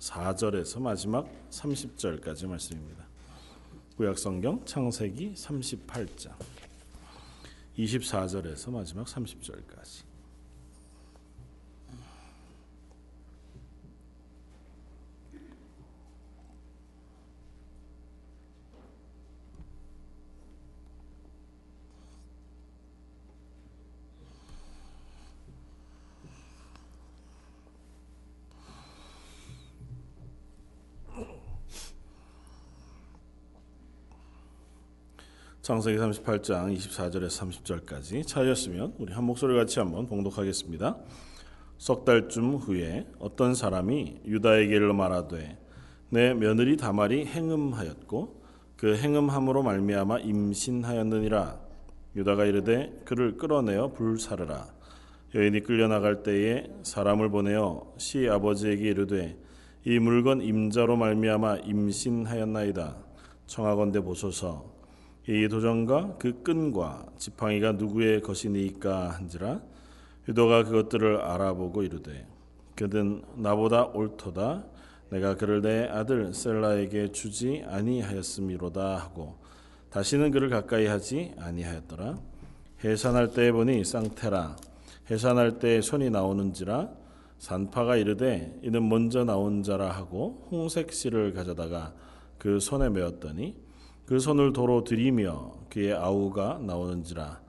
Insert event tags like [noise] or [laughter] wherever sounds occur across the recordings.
24절에서 마지막 30절까지 말씀입니다. 구약 성경 창세기 38장 24절에서 마지막 30절까지 창세기 38장 24절에서 30절까지 차였으면 우리 한 목소리 같이 한번 봉독하겠습니다. 석 달쯤 후에 어떤 사람이 유다에게 일러 말하되 내 며느리 다말이 행음하였고 그 행음함으로 말미암아 임신하였느니라. 유다가 이르되 그를 끌어내어 불사르라. 여인이 끌려 나갈 때에 사람을 보내어 시 아버지에게 이르되 이 물건 임자로 말미암아 임신하였나이다. 청하건대 보소서 이 도전과 그 끈과 지팡이가 누구의 것이니까 한지라 유도가 그것들을 알아보고 이르되 그는 나보다 옳도다. 내가 그를 내 아들 셀라에게 주지 아니하였음이로다 하고 다시는 그를 가까이 하지 아니하였더라. 해산할 때에 보니 쌍테라. 해산할 때에 손이 나오는지라. 산파가 이르되 이는 먼저 나온 자라 하고 홍색 실을 가져다가 그 손에 메었더니 그 손을 도로 들이며 그의 아우가 나오는지라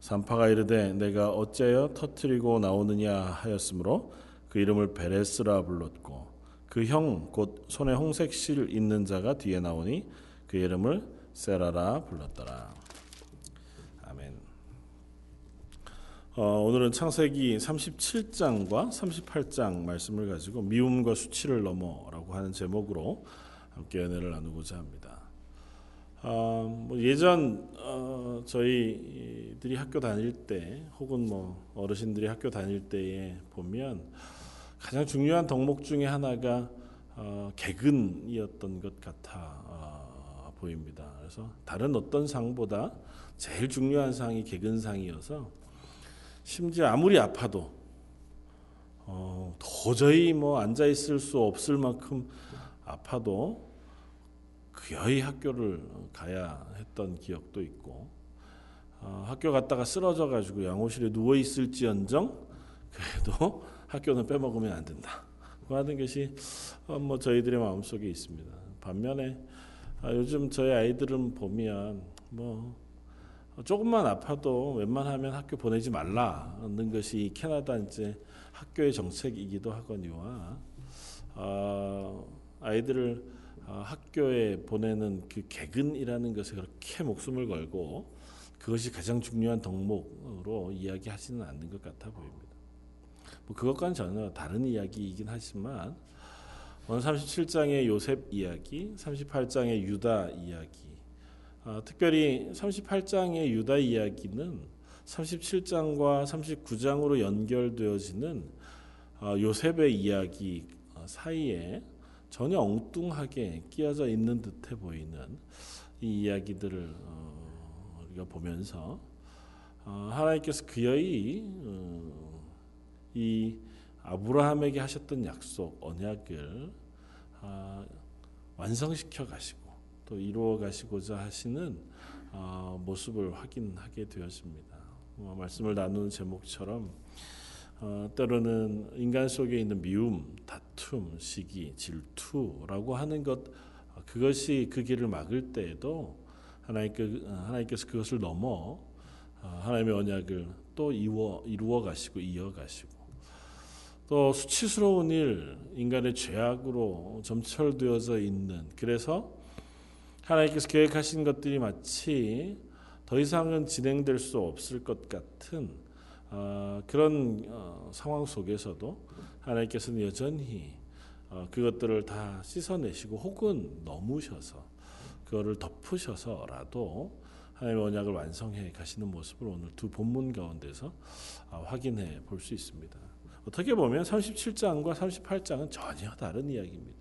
산파가 이르되 내가 어째여 터트리고 나오느냐 하였으므로 그 이름을 베레스라 불렀고 그 형 곧 손에 홍색 실 있는 자가 뒤에 나오니 그 이름을 세라라 불렀더라. 아멘. 어, 오늘은 창세기 37장과 38장 말씀을 가지고 미움과 수치를 넘어라고 하는 제목으로 함께 연애를 나누고자 합니다. 어, 뭐 예전 어, 저희들이 학교 다닐 때 혹은 뭐 어르신들이 학교 다닐 때에 보면 가장 중요한 덕목 중에 하나가 어, 개근이었던 것 같아 어, 보입니다. 그래서 다른 어떤 상보다 제일 중요한 상이 개근상이어서 심지어 아무리 아파도 어, 도저히 뭐 앉아 있을 수 없을 만큼 아파도 거의 학교를 가야 했던 기억도 있고 어, 학교 갔다가 쓰러져 가지고 양호실에 누워 있을지언정 그래도 [laughs] 학교는 빼먹으면 안 된다. 그 하는 것이 어, 뭐 저희들의 마음 속에 있습니다. 반면에 아, 요즘 저희 아이들은 보면 뭐 조금만 아파도 웬만하면 학교 보내지 말라는 것이 캐나다 이제 학교의 정책이기도 하거니와 어, 아이들을 어, 학교에 보내는 그 개근이라는 것에 그렇게 목숨을 걸고 그것이 가장 중요한 덕목으로 이야기하지는 않는 것 같아 보입니다. 뭐 그것과는 전혀 다른 이야기이긴 하지만 오늘 37장의 요셉 이야기, 38장의 유다 이야기, 어, 특별히 38장의 유다 이야기는 37장과 39장으로 연결되어지는 어, 요셉의 이야기 어, 사이에 전혀 엉뚱하게 끼어져 있는 듯해 보이는 이 이야기들을 어, 우리가 보면서 어, 하나님께서 그의 어, 이 아브라함에게 하셨던 약속 언약을 어, 완성시켜 가시고 또 이루어 가시고자 하시는 어, 모습을 확인하게 되었습니다. 어, 말씀을 나누는 제목처럼 어, 때로는 인간 속에 있는 미움, 다툼, 시기, 질투라고 하는 것 그것이 그 길을 막을 때에도 하나님께, 하나님께서 그것을 넘어 어, 하나님의 언약을 또 이루어, 이루어 가시고 이어 가시고. 또 수치스러운 일, 인간의 죄악으로 점철되어져 있는 그래서 하나님께서 계획하신 것들이 마치 더 이상은 진행될 수 없을 것 같은 어, 그런 어, 상황 속에서도 하나님께서는 여전히 어, 그것들을 다 씻어내시고 혹은 넘으셔서 그거를 덮으셔서라도 하나님의 언약을 완성해 가시는 모습을 오늘 두 본문 가운데서 어, 확인해 볼 수 있습니다. 어떻게 보면 37장과 38장은 전혀 다른 이야기입니다.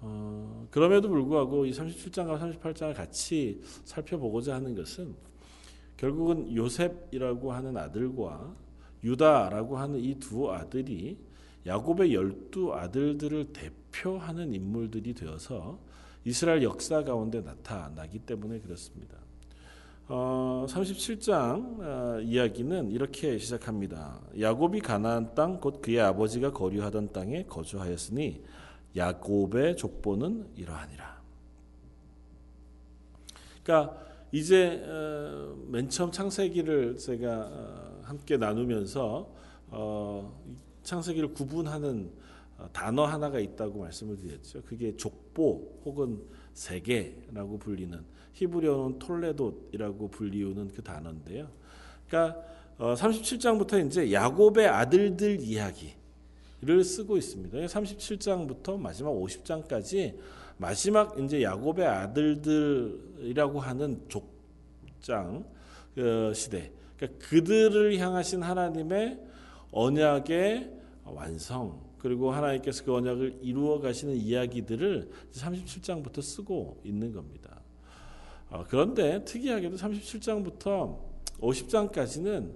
어, 그럼에도 불구하고 이 37장과 38장을 같이 살펴보고자 하는 것은 결국은 요셉이라고 하는 아들과 유다라고 하는 이 두 아들이 야곱의 열두 아들들을 대표하는 인물들이 되어서 이스라엘 역사 가운데 나타나기 때문에 그렇습니다. 어, 37장 어, 이야기는 이렇게 시작합니다. 야곱이 가나안 땅 곧 그의 아버지가 거류하던 땅에 거주하였으니 야곱의 족보는 이러하니라. 그러니까 이제 어, 맨 처음 창세기를 제가 어, 함께 나누면서 어, 창세기를 구분하는 어, 단어 하나가 있다고 말씀을 드렸죠. 그게 족보 혹은 세계라고 불리는 히브리어는 톨레도이라고 불리우는 그 단어인데요. 그러니까 37장부터 이제 야곱의 아들들 이야기를 쓰고 있습니다. 37장부터 마지막 50장까지 마지막 이제 야곱의 아들들이라고 하는 족장 시대. 그러니까 그들을 향하신 하나님의 언약의 완성 그리고 하나님께서 그 언약을 이루어 가시는 이야기들을 37장부터 쓰고 있는 겁니다. 어, 그런데 특이하게도 37장부터 50장까지는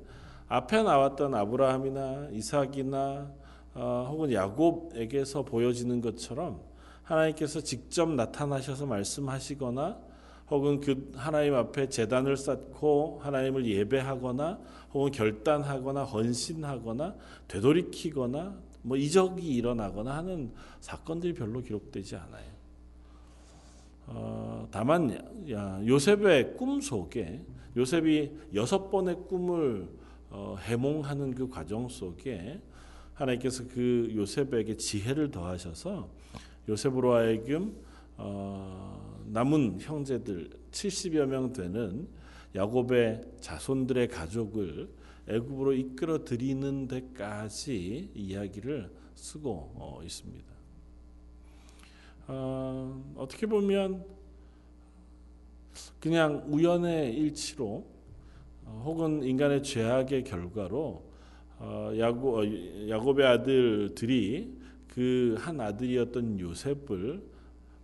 앞에 나왔던 아브라함이나 이삭이나 어, 혹은 야곱에게서 보여지는 것처럼 하나님께서 직접 나타나셔서 말씀하시거나 혹은 그 하나님 앞에 재단을 쌓고 하나님을 예배하거나 혹은 결단하거나 헌신하거나 되돌이키거나 뭐 이적이 일어나거나 하는 사건들이 별로 기록되지 않아요. 어, 다만 야, 요셉의 꿈 속에 요셉이 여섯 번의 꿈을 어, 해몽하는 그 과정 속에 하나님께서 그 요셉에게 지혜를 더하셔서 요셉으로 하여금 어, 남은 형제들 70여 명 되는 야곱의 자손들의 가족을 애굽으로 이끌어 들이는 데까지 이야기를 쓰고 어, 있습니다. 어, 어떻게 보면 그냥 우연의 일치로 어, 혹은 인간의 죄악의 결과로 어, 야곱, 어, 야곱의 아들들이 그 한 아들이었던 요셉을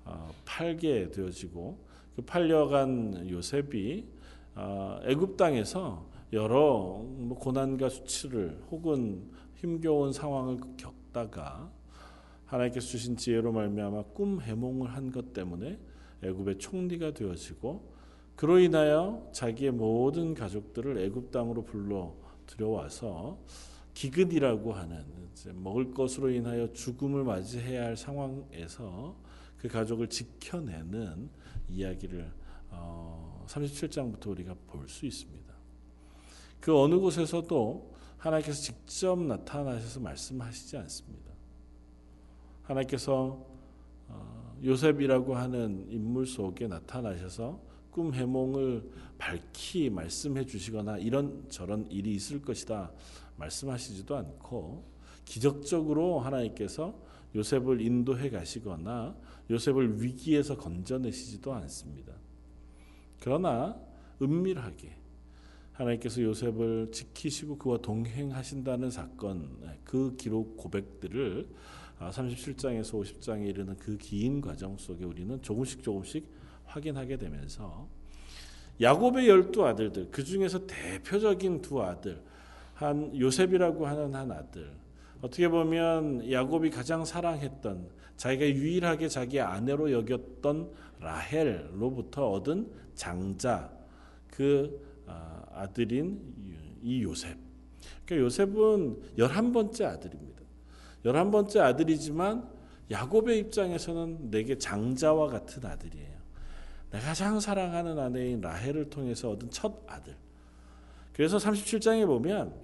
어, 팔게 되어지고 그 팔려간 요셉이 어, 애굽 땅에서 여러 뭐 고난과 수치를 혹은 힘겨운 상황을 겪다가 하나님께서 주신 지혜로 말미암아 꿈 해몽을 한 것 때문에 애굽의 총리가 되어지고 그로 인하여 자기의 모든 가족들을 애굽 땅으로 불러 들여와서 기근이라고 하는 먹을 것으로 인하여 죽음을 맞이해야 할 상황에서 그 가족을 지켜내는 이야기를 어, 37장부터 우리가 볼 수 있습니다. 그 어느 곳에서도 하나님께서 직접 나타나셔서 말씀하시지 않습니다. 하나님께서 어, 요셉이라고 하는 인물 속에 나타나셔서 꿈 해몽을 밝히 말씀해 주시거나 이런 저런 일이 있을 것이다 말씀하시지도 않고 기적적으로 하나님께서 요셉을 인도해 가시거나 요셉을 위기에서 건져내시지도 않습니다. 그러나 은밀하게 하나님께서 요셉을 지키시고 그와 동행하신다는 사건, 그 기록 고백들을 37장에서 아, 50장에 이르는 그 긴 과정 속에 우리는 조금씩 조금씩 확인하게 되면서 야곱의 열두 아들들 그 중에서 대표적인 두 아들 한 요셉이라고 하는 한 아들 어떻게 보면 야곱이 가장 사랑했던 자기가 유일하게 자기 아내로 여겼던 라헬로부터 얻은 장자 그 아, 아들인 이 요셉. 그러니까 요셉은 열한 번째 아들입니다. 열한 번째 아들이지만 야곱의 입장에서는 내게 장자와 같은 아들이에요. 내가 가장 사랑하는 아내인 라헬을 통해서 얻은 첫 아들. 그래서 37장에 보면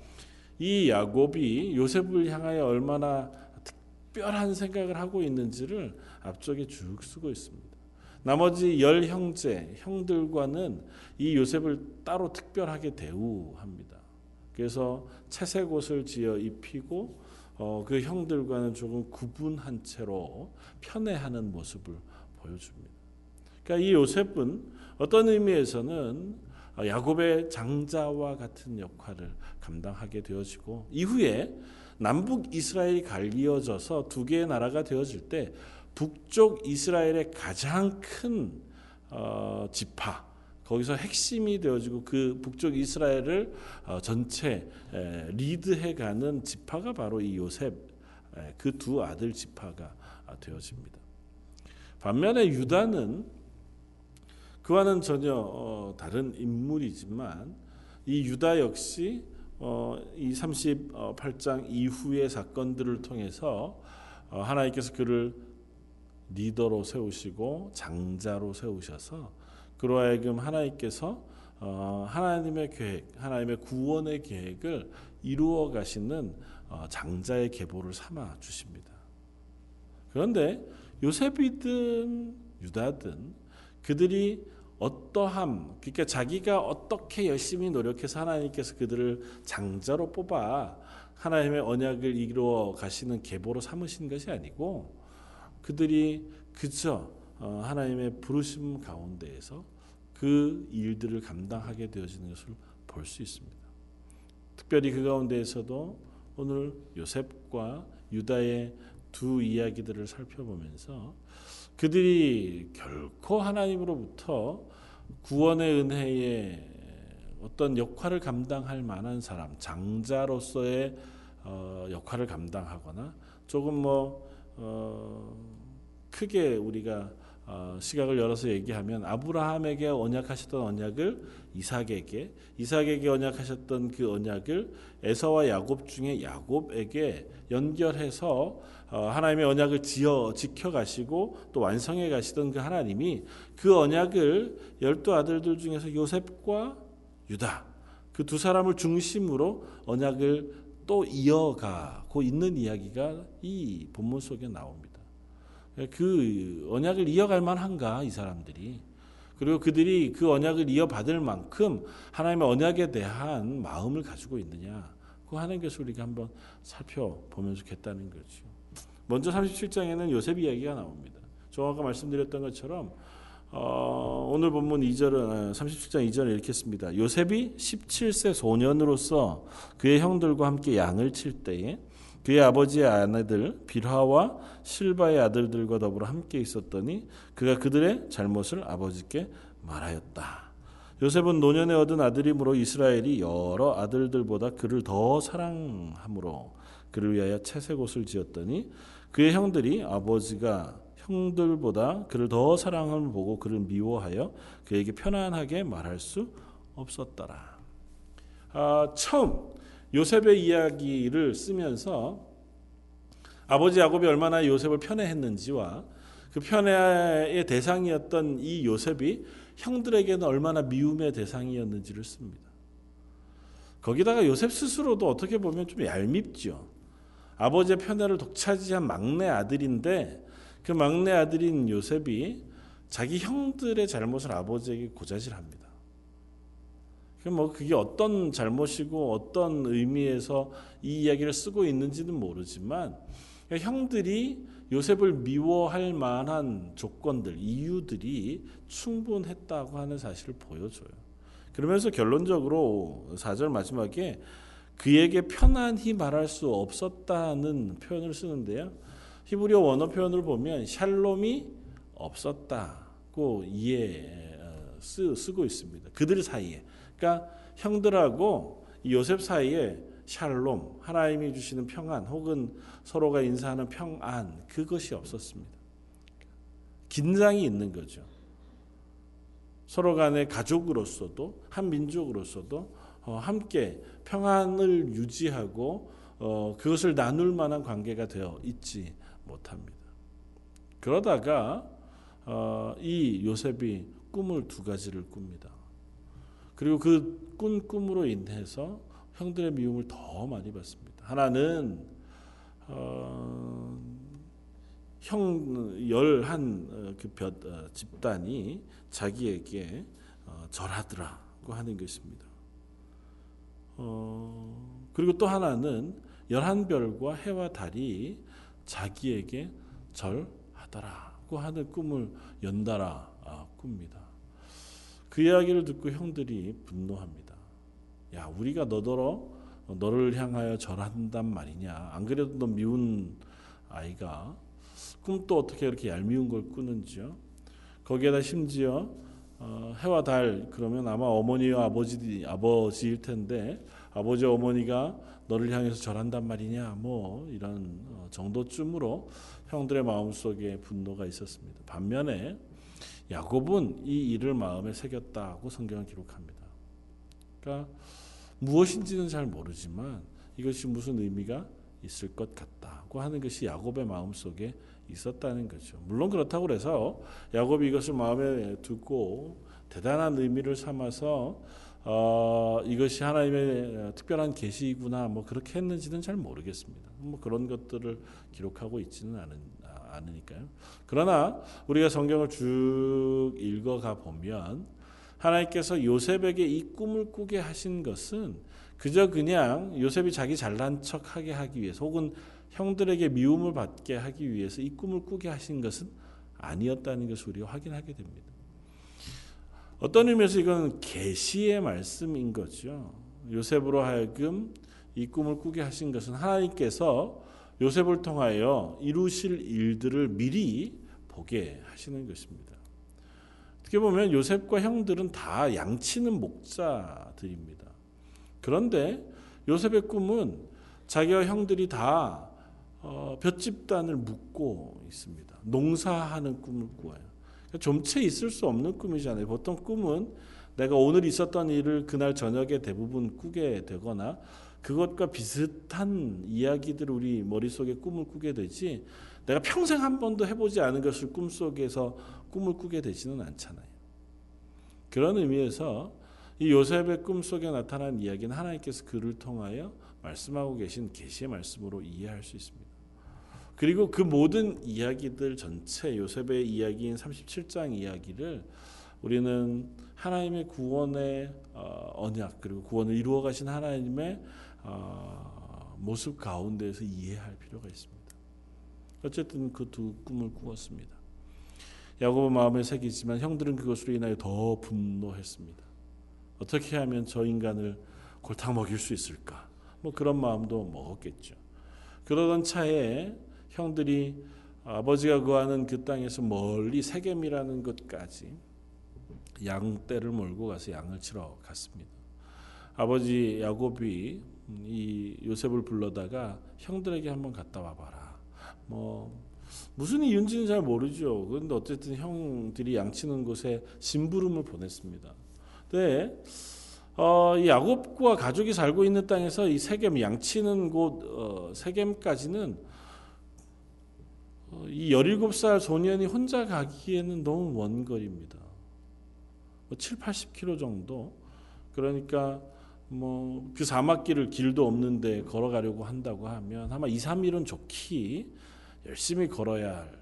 이 야곱이 요셉을 향하여 얼마나 특별한 생각을 하고 있는지를 앞쪽에 쭉 쓰고 있습니다. 나머지 열 형제 형들과는 이 요셉을 따로 특별하게 대우합니다. 그래서 채색 옷을 지어 입히고 어, 그 형들과는 조금 구분한 채로 편애하는 모습을 보여줍니다. 그러니까 이 요셉은 어떤 의미에서는 야곱의 장자와 같은 역할을 감당하게 되어지고 이후에 남북 이스라엘이 갈리어져서 두 개의 나라가 되어질 때 북쪽 이스라엘의 가장 큰 어, 지파 거기서 핵심이 되어지고 그 북쪽 이스라엘을 어, 전체 에, 리드해가는 지파가 바로 이 요셉 그 두 아들 지파가 되어집니다. 반면에 유다는 그와는 전혀 어, 다른 인물이지만 이 유다 역시 어, 이 38장 이후의 사건들을 통해서 어, 하나님께서 그를 리더로 세우시고 장자로 세우셔서 그로 하여금 하나님께서 어, 하나님의 계획, 하나님의 구원의 계획을 이루어 가시는 어, 장자의 계보를 삼아 주십니다. 그런데 요셉이든 유다든 그들이 어떠함, 그러니까 자기가 어떻게 열심히 노력해서 하나님께서 그들을 장자로 뽑아 하나님의 언약을 이루어 가시는 계보로 삼으신 것이 아니고 그들이 그저 어, 하나님의 부르심 가운데에서 그 일들을 감당하게 되어지는 것을 볼 수 있습니다. 특별히 그 가운데에서도 오늘 요셉과 유다의 두 이야기들을 살펴보면서 그들이 결코 하나님으로부터 구원의 은혜에 어떤 역할을 감당할 만한 사람, 장자로서의 어, 역할을 감당하거나 조금 뭐 어, 크게 우리가 어, 시각을 열어서 얘기하면 아브라함에게 언약하셨던 언약을 이삭에게 이삭에게 언약하셨던 그 언약을 에서와 야곱 중에 야곱에게 연결해서 어, 하나님의 언약을 지어 지켜 가시고 또 완성해 가시던 그 하나님이 그 언약을 열두 아들들 중에서 요셉과 유다 그 두 사람을 중심으로 언약을 또 이어가고 있는 이야기가 이 본문 속에 나옵니다. 그 언약을 이어갈 만한가 이 사람들이 그리고 그들이 그 언약을 이어받을 만큼 하나님의 언약에 대한 마음을 가지고 있느냐 그 것을 우리가 한번 살펴보면 좋겠다는 거죠. 먼저 37장에는 요셉 이야기가 나옵니다. 저 아까 말씀드렸던 것처럼 어, 오늘 본문 2절은 37장 2절을 이렇게 씁니다. 요셉이 17세 소년으로서 그의 형들과 함께 양을 칠 때에 그의 아버지의 아내들 빌하와 실바의 아들들과 더불어 함께 있었더니 그가 그들의 잘못을 아버지께 말하였다. 요셉은 노년에 얻은 아들이므로 이스라엘이 여러 아들들보다 그를 더 사랑함으로 그를 위하여 채색 옷을 지었더니 그의 형들이 아버지가 형들보다 그를 더 사랑함을 보고 그를 미워하여 그에게 편안하게 말할 수 없었더라. 아, 처음 요셉의 이야기를 쓰면서 아버지 야곱이 얼마나 요셉을 편애했는지와 그 편애의 대상이었던 이 요셉이 형들에게는 얼마나 미움의 대상이었는지를 씁니다. 거기다가 요셉 스스로도 어떻게 보면 좀 얄밉죠. 아버지의 편애를 독차지한 막내 아들인데 그 막내 아들인 요셉이 자기 형들의 잘못을 아버지에게 고자질합니다. 뭐 그게 어떤 잘못이고 어떤 의미에서 이 이야기를 쓰고 있는지는 모르지만 형들이 요셉을 미워할 만한 조건들, 이유들이 충분했다고 하는 사실을 보여줘요. 그러면서 결론적으로 4절 마지막에 그에게 편안히 말할 수 없었다는 표현을 쓰는데요. 히브리어 원어 표현을 보면 샬롬이 없었다고 이해 어, 쓰고 있습니다. 그들 사이에. 그러니까 형들하고 요셉 사이에 샬롬, 하나님이 주시는 평안 혹은 서로가 인사하는 평안 그것이 없었습니다. 긴장이 있는 거죠. 서로 간의 가족으로서도 한 민족으로서도 어, 함께 평안을 유지하고 어, 그것을 나눌 만한 관계가 되어 있지 못합니다. 그러다가 어, 이 요셉이 꿈을 두 가지를 꿉니다. 그리고 그 꾼 꿈으로 인해서 형들의 미움을 더 많이 받습니다. 하나는 어, 형 열한 어, 그 어, 집단이 자기에게 어, 절하더라고 하는 것입니다. 어, 그리고 또 하나는 열한 별과 해와 달이 자기에게 절하더라고 하는 꿈을 연달아 아, 꿉니다. 그 이야기를 듣고 형들이 분노합니다. 야, 우리가 너더러 너를 향하여 절한단 말이냐. 안 그래도 너 미운 아이가 꿈도 어떻게 이렇게 얄미운 걸 꾸는지요. 거기에다 심지어 어, 해와 달 그러면 아마 어머니와 아버지 아버지일 텐데 아버지 어머니가 너를 향해서 절한단 말이냐 뭐 이런 어, 정도쯤으로 형들의 마음 속에 분노가 있었습니다. 반면에 야곱은 이 일을 마음에 새겼다고 성경은 기록합니다. 그러니까 무엇인지는 잘 모르지만 이것이 무슨 의미가 있을 것 같다고 하는 것이 야곱의 마음 속에 있었다는 거죠. 물론 그렇다고 해서 야곱이 이것을 마음에 두고 대단한 의미를 삼아서 어, 이것이 하나님의 특별한 계시구나 뭐 그렇게 했는지는 잘 모르겠습니다. 뭐 그런 것들을 기록하고 있지는 않은, 않으니까요. 그러나 우리가 성경을 쭉 읽어가 보면 하나님께서 요셉에게 이 꿈을 꾸게 하신 것은 그저 그냥 요셉이 자기 잘난 척하게 하기 위해서 혹은 형들에게 미움을 받게 하기 위해서 이 꿈을 꾸게 하신 것은 아니었다는 것을 우리가 확인하게 됩니다. 어떤 의미에서 이건 계시의 말씀인 거죠. 요셉으로 하여금 이 꿈을 꾸게 하신 것은 하나님께서 요셉을 통하여 이루실 일들을 미리 보게 하시는 것입니다. 어떻게 보면 요셉과 형들은 다 양치는 목자들입니다. 그런데 요셉의 꿈은 자기와 형들이 다 어, 볕집단을 묶고 있습니다. 농사하는 꿈을 꾸어요. 그러니까 좀채 있을 수 없는 꿈이잖아요. 보통 꿈은 내가 오늘 있었던 일을 그날 저녁에 대부분 꾸게 되거나 그것과 비슷한 이야기들을 우리 머릿속에 꿈을 꾸게 되지 내가 평생 한 번도 해보지 않은 것을 꿈속에서 꿈을 꾸게 되지는 않잖아요. 그런 의미에서 이 요셉의 꿈속에 나타난 이야기는 하나님께서 그를 통하여 말씀하고 계신 계시의 말씀으로 이해할 수 있습니다. 그리고 그 모든 이야기들 전체 요셉의 이야기인 37장 이야기를 우리는 하나님의 구원의 어, 언약 그리고 구원을 이루어 가신 하나님의 어, 모습 가운데에서 이해할 필요가 있습니다. 어쨌든 그 두 꿈을 꾸었습니다. 야곱은 마음에 새기지만 형들은 그것으로 인하여 더 분노했습니다. 어떻게 하면 저 인간을 골탕 먹일 수 있을까? 뭐 그런 마음도 먹었겠죠. 그러던 차에 형들이 아버지가 구하는 그 땅에서 멀리 세겜이라는 곳까지 양떼를 몰고 가서 양을 치러 갔습니다. 아버지 야곱이 이 요셉을 불러다가 형들에게 한번 갔다 와봐라. 뭐 무슨 이유인지는 잘 모르죠. 그런데 어쨌든 형들이 양치는 곳에 심부름을 보냈습니다. 네. 어, 이 야곱과 가족이 살고 있는 땅에서 이 세겜 양치는 곳 어, 세겜까지는 어, 이 17살 소년이 혼자 가기에는 너무 먼 거리입니다. 뭐 7, 80km 정도. 그러니까 뭐 그 사막길을 길도 없는데 걸어가려고 한다고 하면 아마 2, 3일은 좋기 열심히 걸어야 할.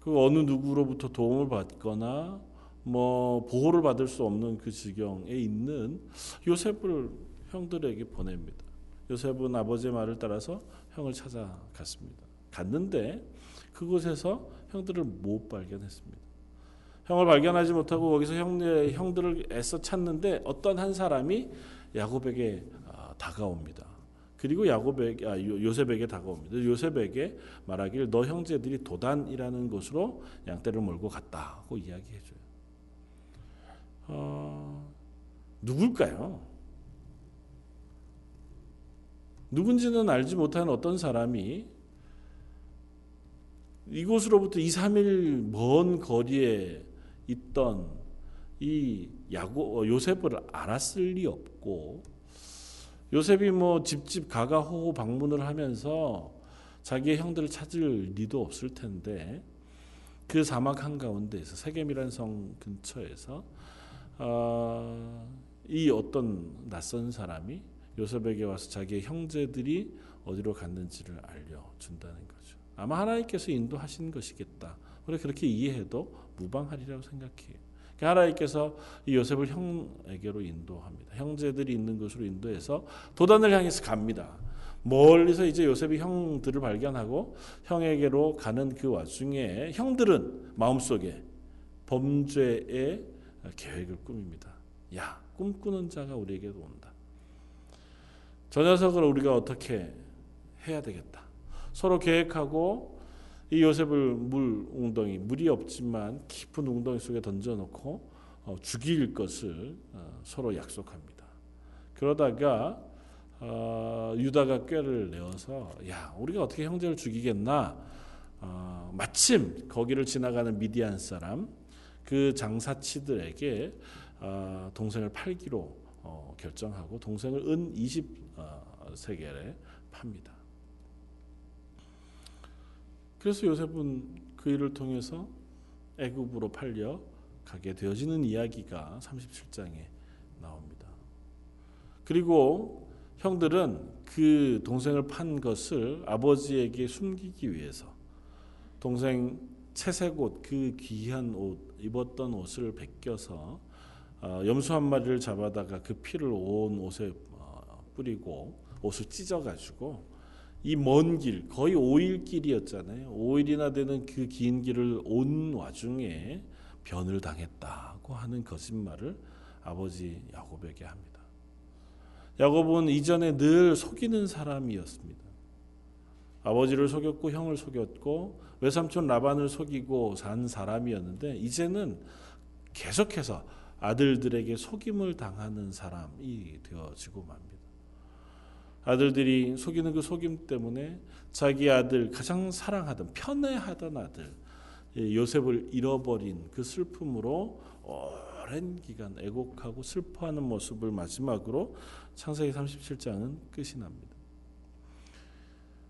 그 어느 누구로부터 도움을 받거나 뭐 보호를 받을 수 없는 그 지경에 있는 요셉을 형들에게 보냅니다. 요셉은 아버지의 말을 따라서 형을 찾아갔습니다. 갔는데 그곳에서 형들을 못 발견했습니다. 형을 발견하지 못하고 거기서 형, 형들을 애써 찾는데 어떤 한 사람이 야곱에게 아, 다가옵니다. 그리고 야곱에게 아, 요셉에게 다가옵니다. 요셉에게 말하기를 너 형제들이 도단이라는 곳으로 양떼를 몰고 갔다고 이야기해줘요. 어, 누굴까요? 누군지는 알지 못하는 어떤 사람이 이곳으로부터 2, 3일 먼 거리에 있던 이 야고 어, 요셉을 알았을 리 없고 요셉이 뭐 집집 가가 호호 방문을 하면서 자기의 형들을 찾을 리도 없을 텐데 그 사막 한 가운데에서 세겜이라는 성 근처에서 어, 이 어떤 낯선 사람이 요셉에게 와서 자기의 형제들이 어디로 갔는지를 알려준다는 거죠. 아마 하나님께서 인도하신 것이겠다. 우리 그렇게 이해해도 무방하리라고 생각해요. 그러니까 하나님께서 이 요셉을 형에게로 인도합니다. 형제들이 있는 곳으로 인도해서 도단을 향해서 갑니다. 멀리서 이제 요셉이 형들을 발견하고 형에게로 가는 그 와중에 형들은 마음속에 범죄의 계획을 꾸밉니다. 야, 꿈꾸는 자가 우리에게도 온다. 저 녀석을 우리가 어떻게 해야 되겠다. 서로 계획하고 이 요셉을 물 웅덩이 물이 없지만 깊은 웅덩이 속에 던져놓고 어, 죽일 것을 어, 서로 약속합니다. 그러다가 어, 유다가 꾀를 내어서 야 우리가 어떻게 형제를 죽이겠나 어, 마침 거기를 지나가는 미디안 사람 그 장사치들에게 어, 동생을 팔기로 어, 결정하고 동생을 은 20세겔에 팝니다. 그래서 요셉은 그 일을 통해서 애굽으로 팔려 가게 되어지는 이야기가 37장에 나옵니다. 그리고 형들은 그 동생을 판 것을 아버지에게 숨기기 위해서 동생 채색 옷, 그 귀한 옷, 입었던 옷을 벗겨서 어, 염소 한 마리를 잡아다가 그 피를 온 옷에 어, 뿌리고 옷을 찢어가지고 이 먼 길, 거의 5일 길이었잖아요. 5일이나 되는 그 긴 길을 온 와중에 변을 당했다고 하는 거짓말을 아버지 야곱에게 합니다. 야곱은 이전에 늘 속이는 사람이었습니다. 아버지를 속였고 형을 속였고 외삼촌 라반을 속이고 산 사람이었는데 이제는 계속해서 아들들에게 속임을 당하는 사람이 되어지고 맙니다. 아들들이 속이는 그 속임 때문에 자기 아들 가장 사랑하던 편애하던 아들 요셉을 잃어버린 그 슬픔으로 오랜 기간 애곡하고 슬퍼하는 모습을 마지막으로 창세기 37장은 끝이 납니다.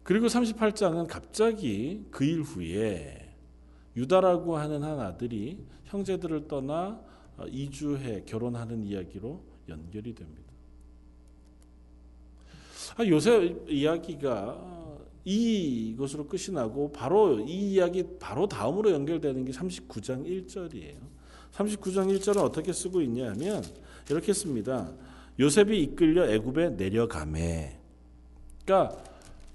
그리고 38장은 갑자기 그 일 후에 유다라고 하는 한 아들이 형제들을 떠나 이주해 결혼하는 이야기로 연결이 됩니다. 아, 요셉 이야기가 이것으로 끝이 나고 바로 이 이야기 바로 다음으로 연결되는 게 39장 1절이에요. 39장 1절은 어떻게 쓰고 있냐면 이렇게 씁니다. 요셉이 이끌려 애굽에 내려가매. 그러니까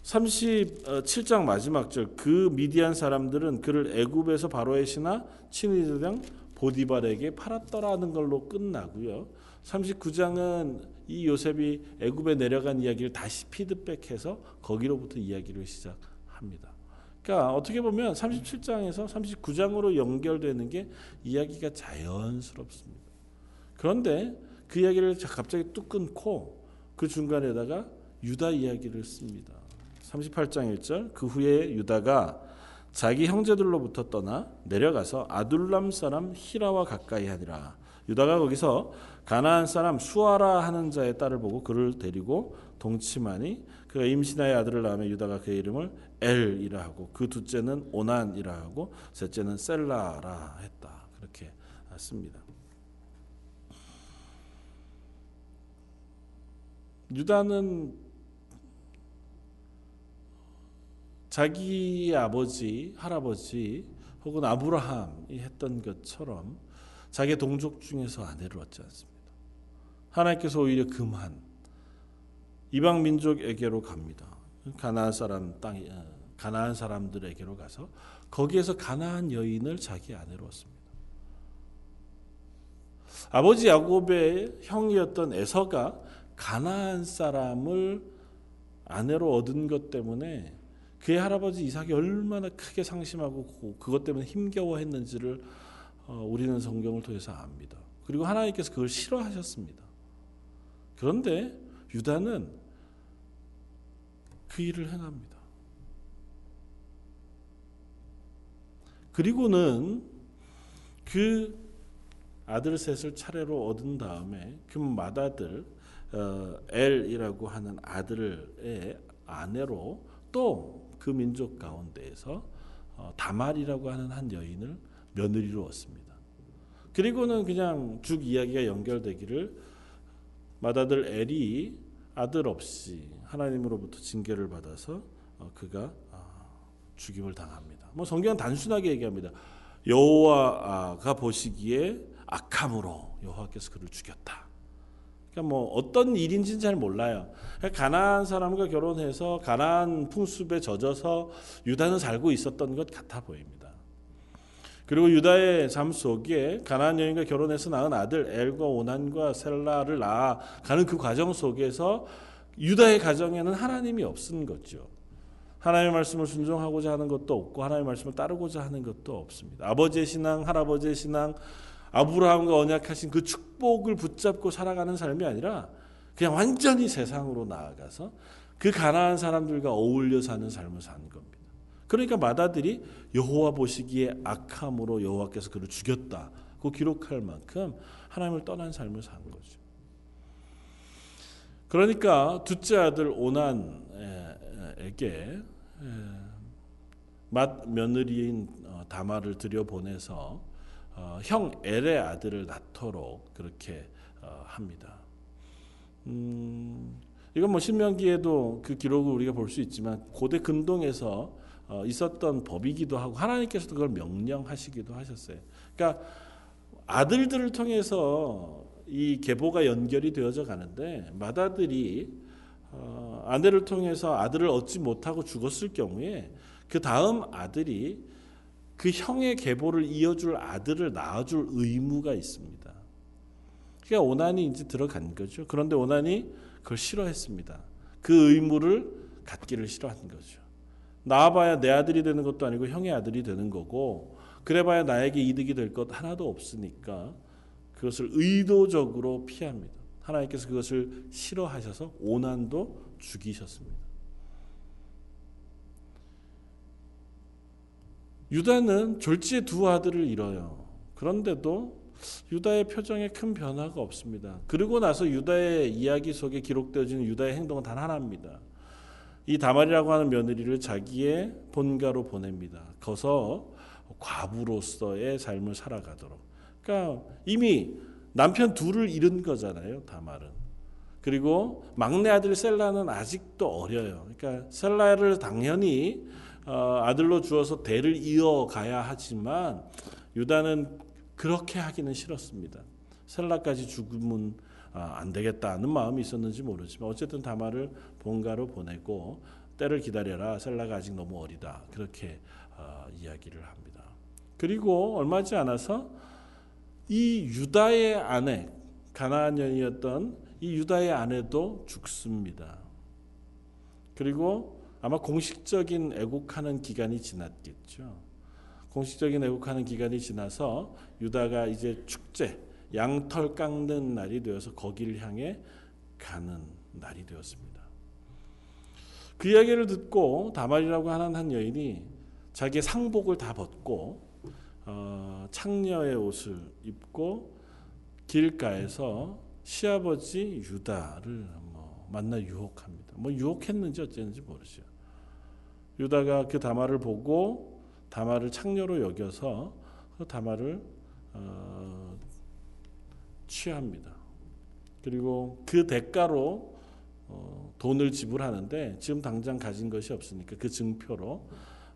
37장 마지막 절 그 미디안 사람들은 그를 애굽에서 바로의 신하 친위대장 보디발에게 팔았더라는 걸로 끝나고요. 39장은 이 요셉이 애굽에 내려간 이야기를 다시 피드백해서 거기로부터 이야기를 시작합니다. 그러니까 어떻게 보면 37장에서 39장으로 연결되는 게 이야기가 자연스럽습니다. 그런데 그 이야기를 갑자기 뚝 끊고 그 중간에다가 유다 이야기를 씁니다. 38장 1절 그 후에 유다가 자기 형제들로부터 떠나 내려가서 아둘람 사람 히라와 가까이 하니라. 유다가 거기서 가나안 사람 수아라 하는 자의 딸을 보고 그를 데리고 동침하니 그가 임신하여 아들을 낳으며 유다가 그의 이름을 엘이라 하고 그 둘째는 오난이라 하고 셋째는 셀라라 했다. 그렇게 씁니다. 유다는 자기 아버지, 할아버지 혹은 아브라함이 했던 것처럼 자기 동족 중에서 아내를 얻지 않습니다. 하나님께서 오히려 금한 이방 민족에게로 갑니다. 가나안 사람 땅 어, 가나안 사람들에게로 가서 거기에서 가나안 여인을 자기 아내로 얻습니다. 아버지 야곱의 형이었던 에서가 가나안 사람을 아내로 얻은 것 때문에 그의 할아버지 이삭이 얼마나 크게 상심하고 그것 때문에 힘겨워했는지를 어, 우리는 성경을 통해서 압니다. 그리고 하나님께서 그걸 싫어하셨습니다. 그런데 유다는 그 일을 행합니다. 그리고는 그 아들 셋을 차례로 얻은 다음에 그 맏아들 어, 엘이라고 하는 아들의 아내로 또 그 민족 가운데에서 어, 다말이라고 하는 한 여인을 며느리로 얻습니다. 그리고는 그냥 쭉 이야기가 연결되기를 맏아들 엘이 아들 없이 하나님으로부터 징계를 받아서 어, 그가 죽임을 당합니다. 뭐 성경은 단순하게 얘기합니다. 여호와가 보시기에 악함으로 여호와께서 그를 죽였다. 그러니까 뭐 어떤 일인지는 잘 몰라요. 그러니까 가나안 사람과 결혼해서 가나안 풍습에 젖어서 유다는 살고 있었던 것 같아 보입니다. 그리고 유다의 삶 속에 가나안 여인과 결혼해서 낳은 아들 엘과 오난과 셀라를 낳아 가는 그 과정 속에서 유다의 가정에는 하나님이 없은 거죠. 하나님의 말씀을 순종하고자 하는 것도 없고 하나님의 말씀을 따르고자 하는 것도 없습니다. 아버지의 신앙, 할아버지의 신앙, 아브라함과 언약하신 그 축복을 붙잡고 살아가는 삶이 아니라 그냥 완전히 세상으로 나아가서 그 가난한 사람들과 어울려 사는 삶을 사는 겁니다. 그러니까 마다들이 여호와 보시기에 악함으로 여호와께서 그를 죽였다고 기록할 만큼 하나님을 떠난 삶을 사는 거죠. 그러니까 둘째 아들 오난에게 맏 며느리인 어, 다말을 들여 보내서 어, 형 엘의 아들을 낳도록 그렇게 어, 합니다. 음, 이건 뭐 신명기에도 그 기록을 우리가 볼 수 있지만 고대 근동에서 있었던 법이기도 하고 하나님께서도 그걸 명령하시기도 하셨어요. 그러니까 아들들을 통해서 이 계보가 연결이 되어져 가는데 맏아들이 아내를 통해서 아들을 얻지 못하고 죽었을 경우에 그 다음 아들이 그 형의 계보를 이어줄 아들을 낳아줄 의무가 있습니다. 그러니까 오난이 이제 들어간 거죠. 그런데 오난이 그걸 싫어했습니다. 그 의무를 갖기를 싫어한 거죠. 낳아봐야 내 아들이 되는 것도 아니고 형의 아들이 되는 거고 그래봐야 나에게 이득이 될 것 하나도 없으니까 그것을 의도적으로 피합니다. 하나님께서 그것을 싫어하셔서 오난도 죽이셨습니다. 유다는 졸지에 두 아들을 잃어요. 그런데도 유다의 표정에 큰 변화가 없습니다. 그리고 나서 유다의 이야기 속에 기록되어지는 유다의 행동은 단 하나입니다. 이 다말이라고 하는 며느리를 자기의 본가로 보냅니다. 거서 과부로서의 삶을 살아가도록. 그러니까 이미 남편 둘을 잃은 거잖아요. 다말은. 그리고 막내 아들 셀라는 아직도 어려요. 그러니까 셀라를 당연히 어, 아들로 주어서 대를 이어가야 하지만 유다는 그렇게 하기는 싫었습니다. 셀라까지 죽으면 아, 안 되겠다는 마음이 있었는지 모르지만 어쨌든 다말을 본가로 보내고 때를 기다려라. 셀라가 아직 너무 어리다. 그렇게 어, 이야기를 합니다. 그리고 얼마 지 않아서 이 유다의 아내 가나안 여이었던 이 유다의 아내도 죽습니다. 그리고 아마 공식적인 애국하는 기간이 지났겠죠. 공식적인 애국하는 기간이 지나서 유다가 이제 축제, 양털 깎는 날이 되어서 거기를 향해 가는 날이 되었습니다. 그 이야기를 듣고 다말이라고 하는 한 여인이 자기의 상복을 다 벗고 어, 창녀의 옷을 입고 길가에서 시아버지 유다를 뭐 만나 유혹합니다. 뭐 유혹했는지 어쨌는지 모르죠. 유다가 그 다말을 보고 다말을 창녀로 여겨서 그 다말을 어, 취합니다. 그리고 그 대가로 어, 돈을 지불하는데 지금 당장 가진 것이 없으니까 그 증표로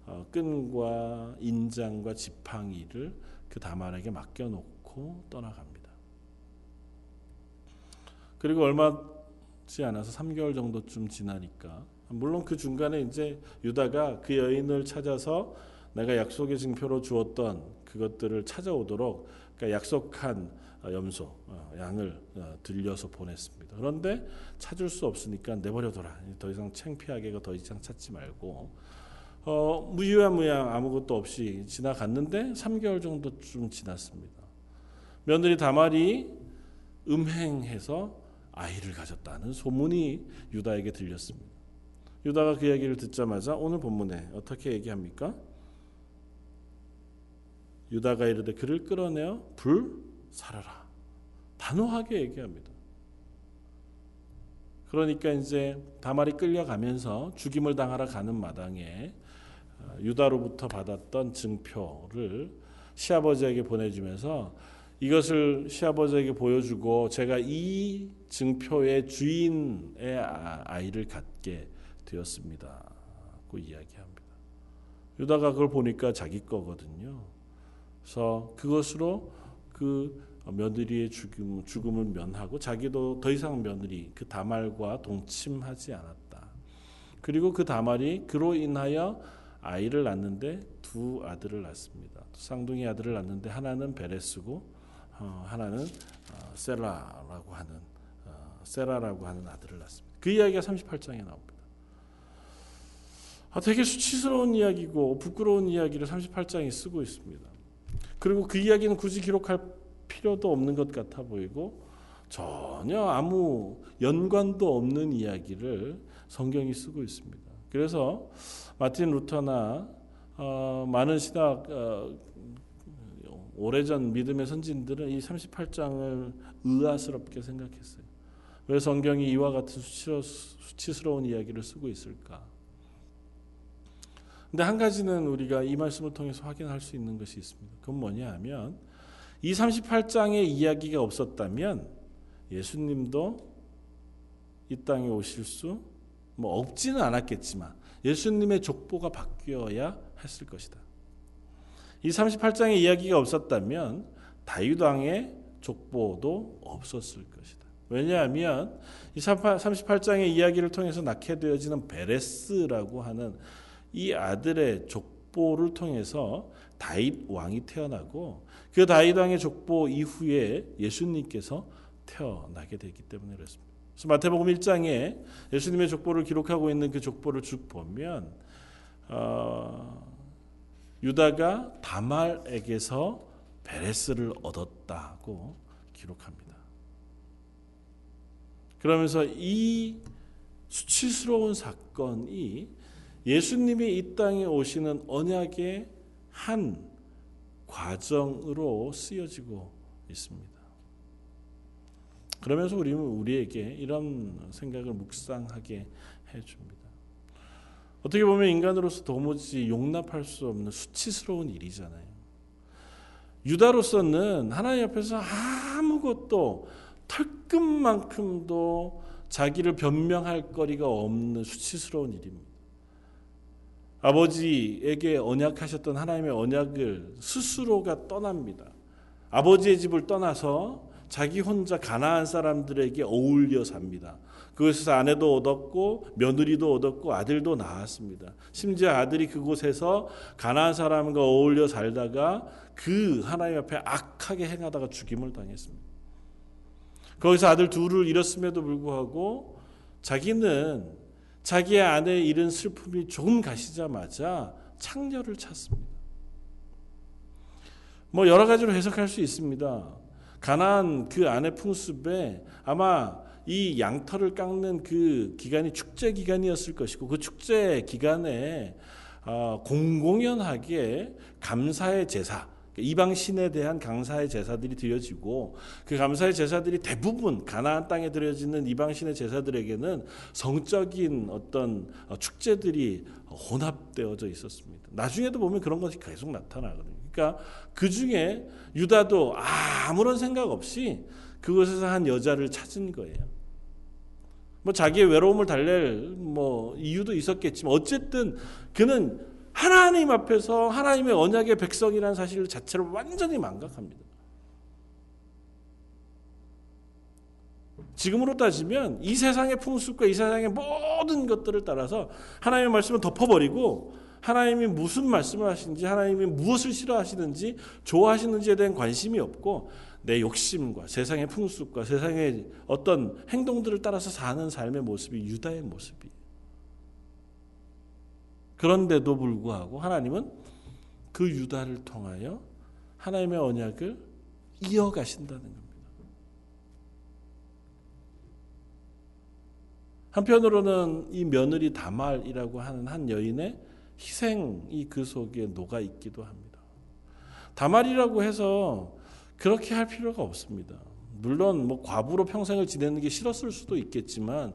어, 끈과 인장과 지팡이를 그 다말에게 맡겨놓고 떠나갑니다. 그리고 얼마 지 않아서 3개월 정도쯤 지나니까 물론 그 중간에 이제 유다가 그 여인을 찾아서 내가 약속의 증표로 주었던 그것들을 찾아오도록 그러니까 약속한 염소 어, 양을 어, 들려서 보냈습니다. 그런데 찾을 수 없으니까 내버려둬라. 더 이상 창피하게 더 이상 찾지 말고 어, 무유한무양 아무것도 없이 지나갔는데 3개월 정도쯤 지났습니다. 며느리 다말이 음행해서 아이를 가졌다는 소문이 유다에게 들렸습니다. 유다가 그 이야기를 듣자마자 오늘 본문에 어떻게 얘기합니까? 유다가 이르되 그를 끌어내어 불 살아라. 단호하게 얘기합니다. 그러니까 이제 다말이 끌려가면서 죽임을 당하러 가는 마당에 어, 유다로부터 받았던 증표를 시아버지에게 보내주면서 이것을 시아버지에게 보여주고 제가 이 증표의 주인의 아, 아이를 갖게 되었습니다. 고 이야기합니다. 유다가 그걸 보니까 자기 거거든요. 그래서 그것으로 그 며느리의 죽음, 죽음을 면하고 자기도 더 이상 며느리 그 다말과 동침하지 않았다. 그리고 그 다말이 그로 인하여 아이를 낳는데 두 아들을 낳습니다. 쌍둥이 아들을 낳는데 하나는 베레스고 어, 하나는 어, 세라라고 하는 어, 세라라고 하는 아들을 낳습니다. 그 이야기가 38장에 나옵니다. 아, 되게 수치스러운 이야기고 부끄러운 이야기를 38장에 쓰고 있습니다. 그리고 그 이야기는 굳이 기록할 필요도 없는 것 같아 보이고 전혀 아무 연관도 없는 이야기를 성경이 쓰고 있습니다. 그래서 마틴 루터나 어, 많은 신학 어, 오래전 믿음의 선진들은 이 38장을 의아스럽게 생각했어요. 왜 성경이 이와 같은 수치스러운 이야기를 쓰고 있을까? 근데 한 가지는 우리가 이 말씀을 통해서 확인할 수 있는 것이 있습니다. 그건 뭐냐 하면 이 38장의 이야기가 없었다면 예수님도 이 땅에 오실 수 뭐 없지는 않았겠지만 예수님의 족보가 바뀌어야 했을 것이다. 이 38장의 이야기가 없었다면 다윗 왕의 족보도 없었을 것이다. 왜냐하면 이 38장의 이야기를 통해서 낳게 되어지는 베레스라고 하는 이 아들의 족보를 통해서 다윗 왕이 태어나고 그 다윗 왕의 족보 이후에 예수님께서 태어나게 되기 때문에 그렇습니다. 그래서 마태복음 1장에 예수님의 족보를 기록하고 있는 그 족보를 쭉 보면 어, 유다가 다말에게서 베레스를 얻었다고 기록합니다. 그러면서 이 수치스러운 사건이 예수님이 이 땅에 오시는 언약의 한 과정으로 쓰여지고 있습니다. 그러면서 우리는 우리에게 이런 생각을 묵상하게 해줍니다. 어떻게 보면 인간으로서 도무지 용납할 수 없는 수치스러운 일이잖아요. 유다로서는 하나님 앞에서 아무것도 털끝만큼도 자기를 변명할 거리가 없는 수치스러운 일입니다. 아버지에게 언약하셨던 하나님의 언약을 스스로가 떠납니다. 아버지의 집을 떠나서 자기 혼자 가나안 사람들에게 어울려 삽니다. 그곳에서 아내도 얻었고 며느리도 얻었고 아들도 낳았습니다. 심지어 아들이 그곳에서 가나안 사람과 어울려 살다가 그 하나님 앞에 악하게 행하다가 죽임을 당했습니다. 거기서 아들 둘을 잃었음에도 불구하고 자기는 자기의 아내의 잃은 슬픔이 조금 가시자마자 창녀를 찾습니다. 뭐 여러 가지로 해석할 수 있습니다. 가나안 그 아내 풍습에 아마 이 양털을 깎는 그 기간이 축제 기간이었을 것이고 그 축제 기간에 어, 공공연하게 감사의 제사 이방 신에 대한 감사의 제사들이 드려지고 그 감사의 제사들이 대부분 가나안 땅에 드려지는 이방 신의 제사들에게는 성적인 어떤 어, 축제들이 혼합되어져 있었습니다. 나중에도 보면 그런 것이 계속 나타나거든요. 그러니까 그 중에 유다도 아무런 생각 없이 그곳에서 한 여자를 찾은 거예요. 뭐 자기의 외로움을 달랠 뭐 이유도 있었겠지만 어쨌든 그는 하나님 앞에서 하나님의 언약의 백성이라는 사실 자체를 완전히 망각합니다. 지금으로 따지면 이 세상의 풍습과 이 세상의 모든 것들을 따라서 하나님의 말씀을 덮어버리고 하나님이 무슨 말씀을 하시는지 하나님이 무엇을 싫어하시는지 좋아하시는지에 대한 관심이 없고 내 욕심과 세상의 풍습과 세상의 어떤 행동들을 따라서 사는 삶의 모습이 유다의 모습이. 그런데도 불구하고 하나님은 그 유다를 통하여 하나님의 언약을 이어가신다는 겁니다. 한편으로는 이 며느리 다말이라고 하는 한 여인의 희생이 그 속에 녹아 있기도 합니다. 다말이라고 해서 그렇게 할 필요가 없습니다. 물론 뭐 과부로 평생을 지내는 게 싫었을 수도 있겠지만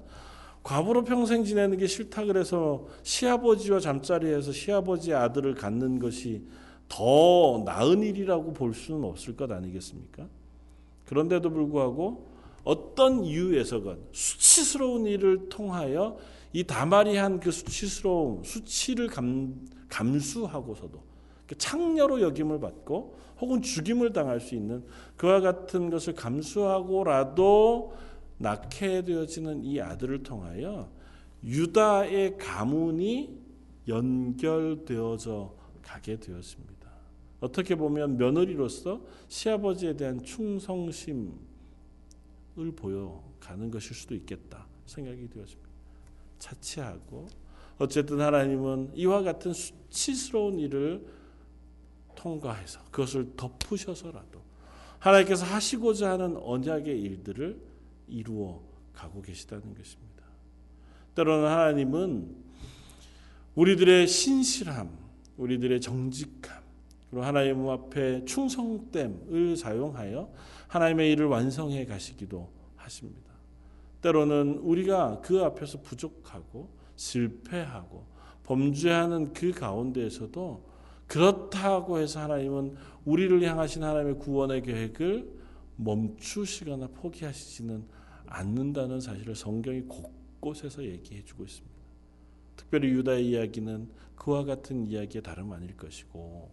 과부로 평생 지내는 게 싫다 그래서 시아버지와 잠자리에서 시아버지의 아들을 갖는 것이 더 나은 일이라고 볼 수는 없을 것 아니겠습니까? 그런데도 불구하고 어떤 이유에서건 수치스러운 일을 통하여 이 다말이 그 수치스러움, 수치를 감, 감수하고서도 창녀로 여김을 받고 혹은 죽임을 당할 수 있는 그와 같은 것을 감수하고라도 낳게 되어지는 이 아들을 통하여 유다의 가문이 연결되어져 가게 되었습니다. 어떻게 보면 며느리로서 시아버지에 대한 충성심을 보여가는 것일 수도 있겠다 생각이 되었습니다. 차치하고 어쨌든 하나님은 이와 같은 수치스러운 일을 통과해서 그것을 덮으셔서라도 하나님께서 하시고자 하는 언약의 일들을 이루어 가고 계시다는 것입니다. 때로는 하나님은 우리들의 신실함, 우리들의 정직함, 그리고 하나님 앞에 충성됨을 사용하여 하나님의 일을 완성해 가시기도 하십니다. 때로는 우리가 그 앞에서 부족하고 실패하고 범죄하는 그 가운데에서도 그렇다고 해서 하나님은 우리를 향하신 하나님의 구원의 계획을 멈추시거나 포기하시지는 않는다는 사실을 성경이 곳곳에서 얘기해 주고 있습니다. 특별히 유다의 이야기는 그와 같은 이야기의 다름 아닐 것이고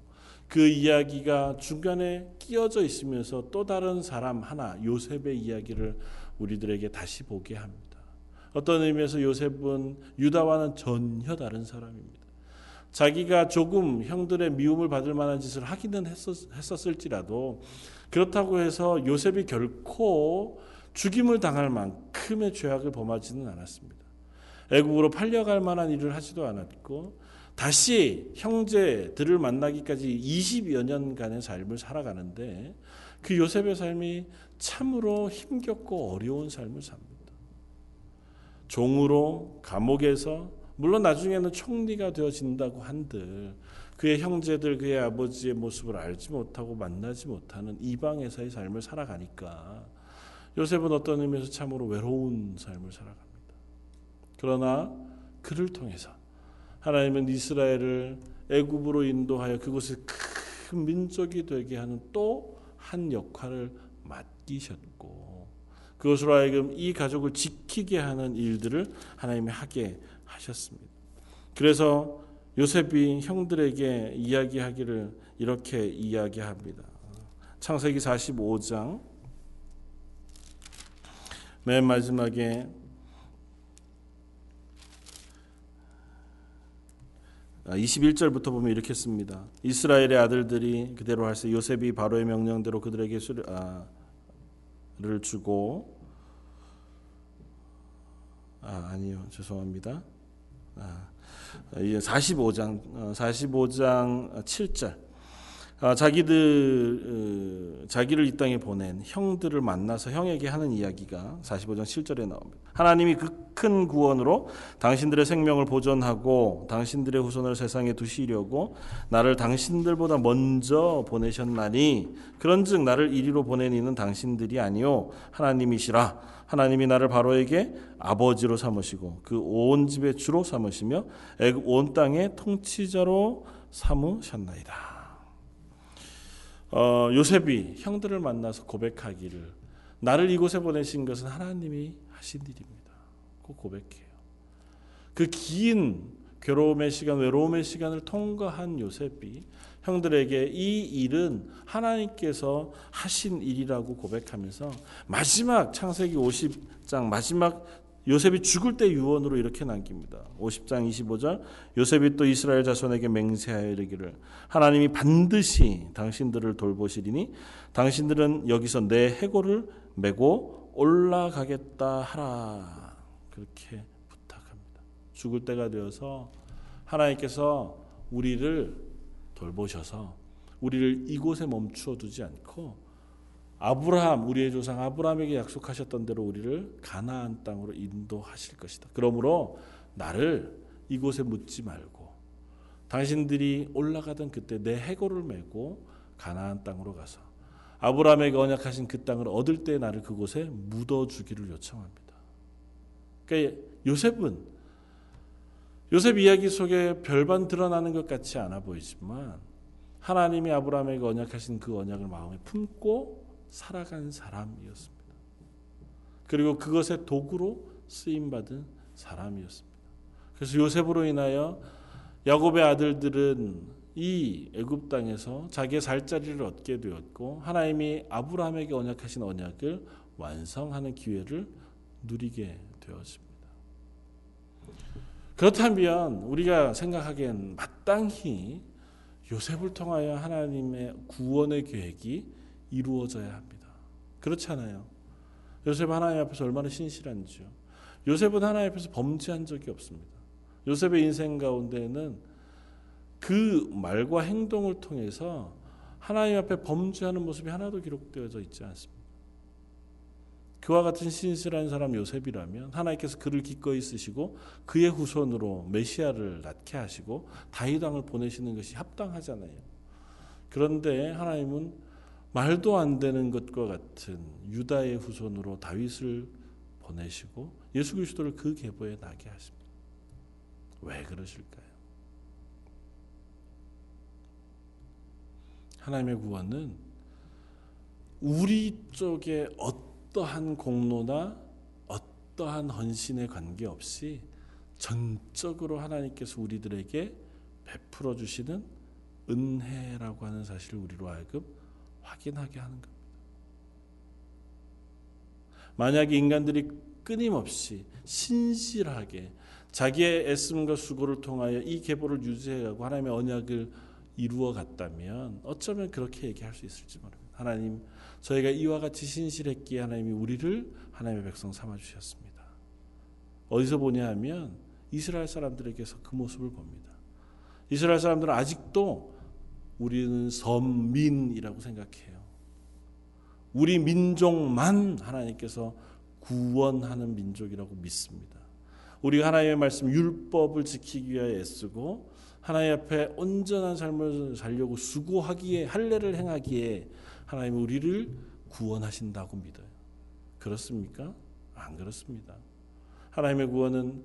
그 이야기가 중간에 끼어져 있으면서 또 다른 사람 하나 요셉의 이야기를 우리들에게 다시 보게 합니다. 어떤 의미에서 요셉은 유다와는 전혀 다른 사람입니다. 자기가 조금 형들의 미움을 받을 만한 짓을 하기는 했었, 을지라도 그렇다고 해서 요셉이 결코 죽임을 당할 만큼의 죄악을 범하지는 않았습니다. 애국으로 팔려갈 만한 일을 하지도 않았고 다시 형제들을 만나기까지 20여 년간의 삶을 살아가는데 그 요셉의 삶이 참으로 힘겹고 어려운 삶을 삽니다. 종으로 감옥에서 물론 나중에는 총리가 되어진다고 한들 그의 형제들 그의 아버지의 모습을 알지 못하고 만나지 못하는 이방에서의 삶을 살아가니까 요셉은 어떤 의미에서 참으로 외로운 삶을 살아갑니다. 그러나 그를 통해서 하나님은 이스라엘을 애굽으로 인도하여 그곳에 큰 민족이 되게 하는 또 한 역할을 맡기셨고 그것으로 하여금 이 가족을 지키게 하는 일들을 하나님이 하게 하셨습니다. 그래서 요셉이 형들에게 이야기하기를 이렇게 이야기합니다. 창세기 45장 맨 마지막에 21절부터 보면 이렇게 씁니다. 이스라엘의 아들들이 그대로 할세 요셉이 바로의 명령대로 그들에게 수를 아, 주고 아 아니요 죄송합니다. 아, 45장 45장 7절. 아, 자기들 어, 자기를 이 땅에 보낸 형들을 만나서 형에게 하는 이야기가 45장 7절에 나옵니다. 하나님이 그 큰 구원으로 당신들의 생명을 보존하고 당신들의 후손을 세상에 두시려고 나를 당신들보다 먼저 보내셨나니 그런즉 나를 이리로 보낸 이는 당신들이 아니요 하나님이시라 하나님이 나를 바로에게 아버지로 삼으시고 그 온 집의 주로 삼으시며 온 땅의 통치자로 삼으셨나이다. 어, 요셉이 형들을 만나서 고백하기를 나를 이곳에 보내신 것은 하나님이 하신 일입니다. 꼭 고백해요. 그 긴 괴로움의 시간, 외로움의 시간을 통과한 요셉이 형들에게 이 일은 하나님께서 하신 일이라고 고백하면서 마지막 창세기 50장 마지막 요셉이 죽을 때 유언으로 이렇게 남깁니다. 50장 25절 요셉이 또 이스라엘 자손에게 맹세하여 이르기를 하나님이 반드시 당신들을 돌보시리니 당신들은 여기서 내 해골을 메고 올라가겠다 하라. 그렇게 부탁합니다. 죽을 때가 되어서 하나님께서 우리를 돌보셔서 우리를 이곳에 멈추어 두지 않고 아브라함 우리의 조상 아브라함에게 약속하셨던 대로 우리를 가나안 땅으로 인도하실 것이다. 그러므로 나를 이곳에 묻지 말고 당신들이 올라가던 그때 내 해골을 메고 가나안 땅으로 가서 아브라함에게 언약하신 그 땅을 얻을 때 나를 그곳에 묻어 주기를 요청합니다. 그러니까 요셉은 요셉 이야기 속에 별반 드러나는 것 같지 않아 보이지만 하나님이 아브라함에게 언약하신 그 언약을 마음에 품고 살아간 사람이었습니다. 그리고 그것의 도구로 쓰임 받은 사람이었습니다. 그래서 요셉으로 인하여 야곱의 아들들은 이 애굽 땅에서 자기의 살 자리를 얻게 되었고 하나님이 아브라함에게 언약하신 언약을 완성하는 기회를 누리게 되었습니다. 그렇다면 우리가 생각하기엔 마땅히 요셉을 통하여 하나님의 구원의 계획이 이루어져야 합니다. 그렇잖아요. 요셉 하나님 앞에서 얼마나 신실한지요. 요셉은 하나님 앞에서 범죄한 적이 없습니다. 요셉의 인생 가운데는 그 말과 행동을 통해서 하나님 앞에 범죄하는 모습이 하나도 기록되어져 있지 않습니다. 그와 같은 신실한 사람 요셉이라면 하나님께서 그를 기꺼이 쓰시고 그의 후손으로 메시아를 낳게 하시고 다윗 왕을 보내시는 것이 합당하잖아요. 그런데 하나님은 말도 안 되는 것과 같은 유다의 후손으로 다윗을 보내시고 예수 그리스도를 그 계보에 나게 하십니다. 왜 그러실까요? 하나님의 구원은 우리 쪽에 어떠한 공로나 어떠한 헌신에 관계없이 전적으로 하나님께서 우리들에게 베풀어 주시는 은혜라고 하는 사실을 우리로 하여금 확인하게 하는 겁니다. 만약에 인간들이 끊임없이 신실하게 자기의 애씀과 수고를 통하여 이 계보를 유지해가고 하나님의 언약을 이루어 갔다면 어쩌면 그렇게 얘기할 수 있을지 모릅니다. 하나님, 저희가 이와 같이 신실했기에 하나님이 우리를 하나님의 백성 삼아 주셨습니다. 어디서 보냐 하면 이스라엘 사람들에게서 그 모습을 봅니다. 이스라엘 사람들은 아직도 우리는 선민이라고 생각해요. 우리 민족만 하나님께서 구원하는 민족이라고 믿습니다. 우리가 하나님의 말씀 율법을 지키기 위하여 애쓰고 하나님 앞에 온전한 삶을 살려고 수고하기에 할례를 행하기에 하나님 우리를 구원하신다고 믿어요. 그렇습니까? 안 그렇습니다. 하나님의 구원은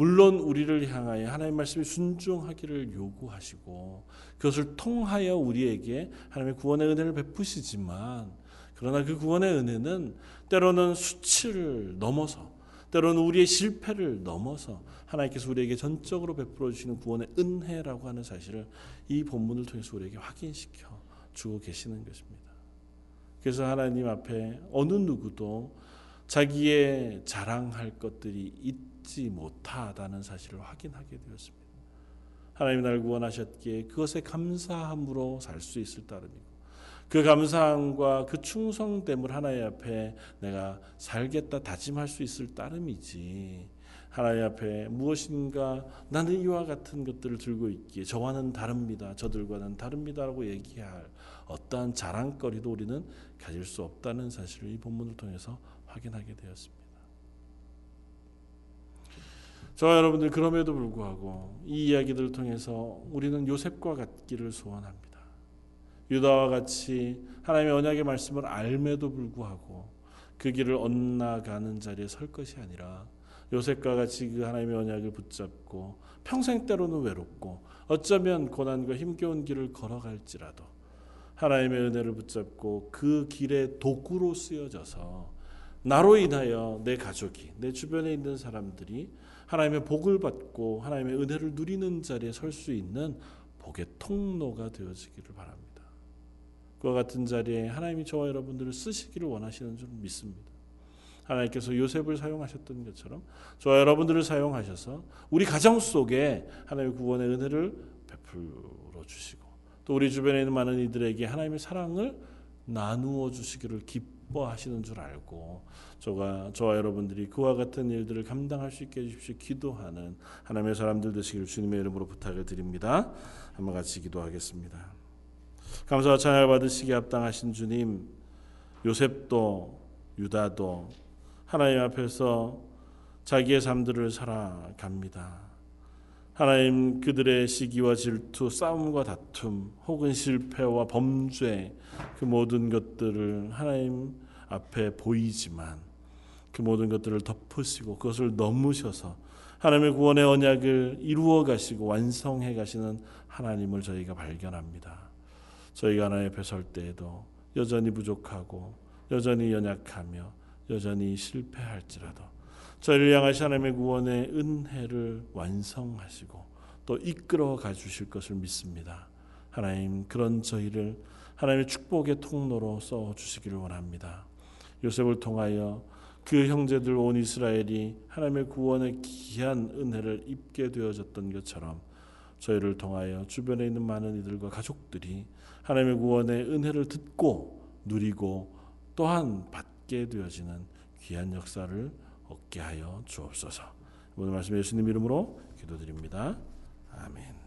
물론 우리를 향하여 하나님 말씀에 순종하기를 요구하시고 그것을 통하여 우리에게 하나님의 구원의 은혜를 베푸시지만 그러나 그 구원의 은혜는 때로는 수치를 넘어서 때로는 우리의 실패를 넘어서 하나님께서 우리에게 전적으로 베풀어 주시는 구원의 은혜라고 하는 사실을 이 본문을 통해서 우리에게 확인시켜 주고 계시는 것입니다. 그래서 하나님 앞에 어느 누구도 자기의 자랑할 것들이 있 지 못하다는 사실을 확인하게 되었습니다. 하나님 날 구원하셨기에 그것에 감사함으로 살 수 있을 따름이고 그 감사함과 그 충성됨을 하나님 앞에 내가 살겠다 다짐할 수 있을 따름이지. 하나님 앞에 무엇인가 나는 이와 같은 것들을 들고 있기에 저와는 다릅니다. 저들과는 다릅니다라고 얘기할 어떠한 자랑거리도 우리는 가질 수 없다는 사실을 이 본문을 통해서 확인하게 되었습니다. 저와 여러분들 그럼에도 불구하고 이 이야기들을 통해서 우리는 요셉과 같기를 소원합니다. 유다와 같이 하나님의 언약의 말씀을 알매도 불구하고 그 길을 엇나가는 자리에 설 것이 아니라 요셉과 같이 그 하나님의 언약을 붙잡고 평생 때로는 외롭고 어쩌면 고난과 힘겨운 길을 걸어갈지라도 하나님의 은혜를 붙잡고 그 길의 도구로 쓰여져서 나로 인하여 내 가족이 내 주변에 있는 사람들이 하나님의 복을 받고 하나님의 은혜를 누리는 자리에 설 수 있는 복의 통로가 되어지기를 바랍니다. 그와 같은 자리에 하나님이 저와 여러분들을 쓰시기를 원하시는 줄 믿습니다. 하나님께서 요셉을 사용하셨던 것처럼 저와 여러분들을 사용하셔서 우리 가정 속에 하나님의 구원의 은혜를 베풀어 주시고 또 우리 주변에 있는 많은 이들에게 하나님의 사랑을 나누어 주시기를 기뻐 하시는 줄 알고 저가 저와 여러분들이 그와 같은 일들을 감당할 수 있게 해주십시오 기도하는 하나님의 사람들 되시기를 주님의 이름으로 부탁을 드립니다. 한번 같이 기도하겠습니다. 감사와 찬양을 받으시기 합당하신 주님, 요셉도 유다도 하나님 앞에서 자기의 삶들을 살아갑니다. 하나님 그들의 시기와 질투, 싸움과 다툼, 혹은 실패와 범죄 그 모든 것들을 하나님 앞에 보이지만 그 모든 것들을 덮으시고 그것을 넘으셔서 하나님의 구원의 언약을 이루어 가시고 완성해 가시는 하나님을 저희가 발견합니다. 저희가 하나님 앞에 설 때에도 여전히 부족하고 여전히 연약하며 여전히 실패할지라도 저희를 향하신 하나님의 구원의 은혜를 완성하시고 또 이끌어 가 주실 것을 믿습니다. 하나님 그런 저희를 하나님의 축복의 통로로 써 주시기를 원합니다. 요셉을 통하여 그 형제들 온 이스라엘이 하나님의 구원의 귀한 은혜를 입게 되어졌던 것처럼 저희를 통하여 주변에 있는 많은 이들과 가족들이 하나님의 구원의 은혜를 듣고 누리고 또한 받게 되어지는 귀한 역사를 얻게 하여 주옵소서. 오늘 말씀 예수님 이름으로 기도드립니다. 아멘.